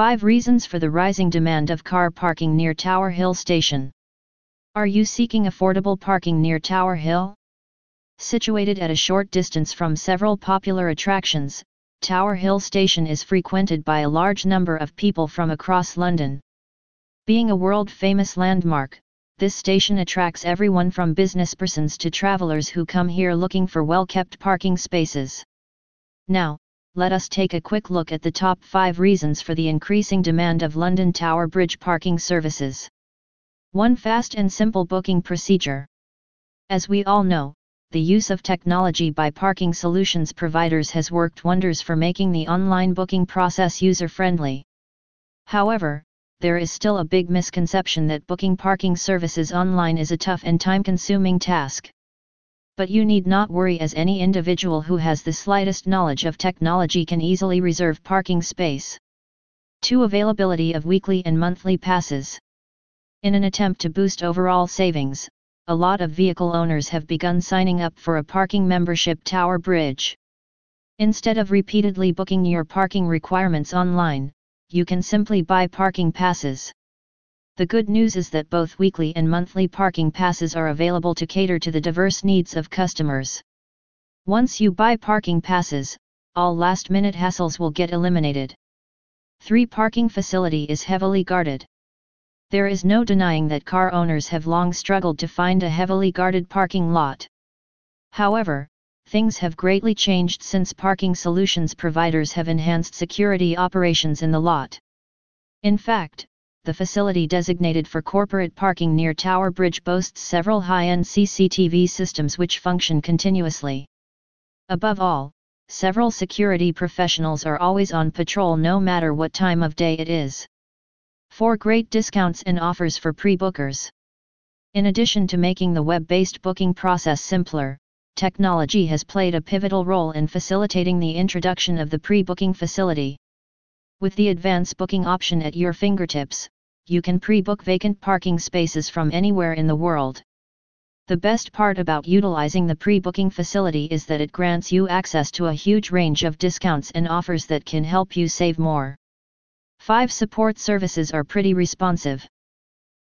5 Reasons for the rising demand of car parking near Tower Hill Station. Are you seeking affordable parking near Tower Hill? Situated at a short distance from several popular attractions, Tower Hill Station is frequented by a large number of people from across London. Being a world-famous landmark, this station attracts everyone from businesspersons to travelers who come here looking for well-kept parking spaces. Now, let us take a quick look at the top 5 reasons for the increasing demand of London Tower Bridge parking services. 1 Fast and simple booking procedure. As we all know, the use of technology by parking solutions providers has worked wonders for making the online booking process user-friendly. However, there is still a big misconception that booking parking services online is a tough and time-consuming task. But you need not worry as any individual who has the slightest knowledge of technology can easily reserve parking space. 2. Availability of weekly and monthly passes. In an attempt to boost overall savings, a lot of vehicle owners have begun signing up for a parking membership Tower Bridge. Instead of repeatedly booking your parking requirements online, you can simply buy parking passes. The good news is that both weekly and monthly parking passes are available to cater to the diverse needs of customers. Once you buy parking passes, all last minute hassles will get eliminated. 3. Parking facility is heavily guarded. There is no denying that car owners have long struggled to find a heavily guarded parking lot. However, things have greatly changed since parking solutions providers have enhanced security operations in the lot. In fact, the facility designated for corporate parking near Tower Bridge boasts several high-end CCTV systems which function continuously. Above all, several security professionals are always on patrol no matter what time of day it is. 4 Great discounts and offers for pre-bookers. In addition to making the web-based booking process simpler, technology has played a pivotal role in facilitating the introduction of the pre-booking facility. With the advance booking option at your fingertips, you can pre-book vacant parking spaces from anywhere in the world. The best part about utilizing the pre-booking facility is that it grants you access to a huge range of discounts and offers that can help you save more. 5 support services are pretty responsive.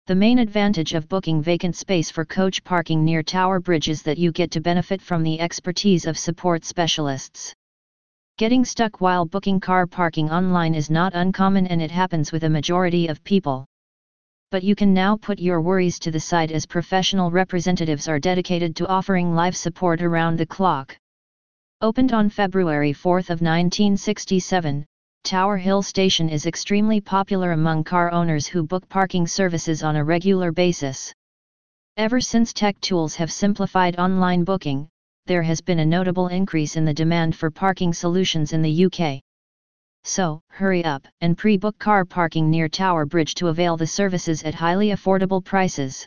The main advantage of booking vacant space for coach parking near Tower Bridge is that you get to benefit from the expertise of support specialists. Getting stuck while booking car parking online is not uncommon and it happens with a majority of people. But you can now put your worries to the side as professional representatives are dedicated to offering live support around the clock. Opened on February 4 of 1967, Tower Hill Station is extremely popular among car owners who book parking services on a regular basis. Ever since tech tools have simplified online booking, there has been a notable increase in the demand for parking solutions in the UK. So, hurry up and pre-book car parking near Tower Bridge to avail the services at highly affordable prices.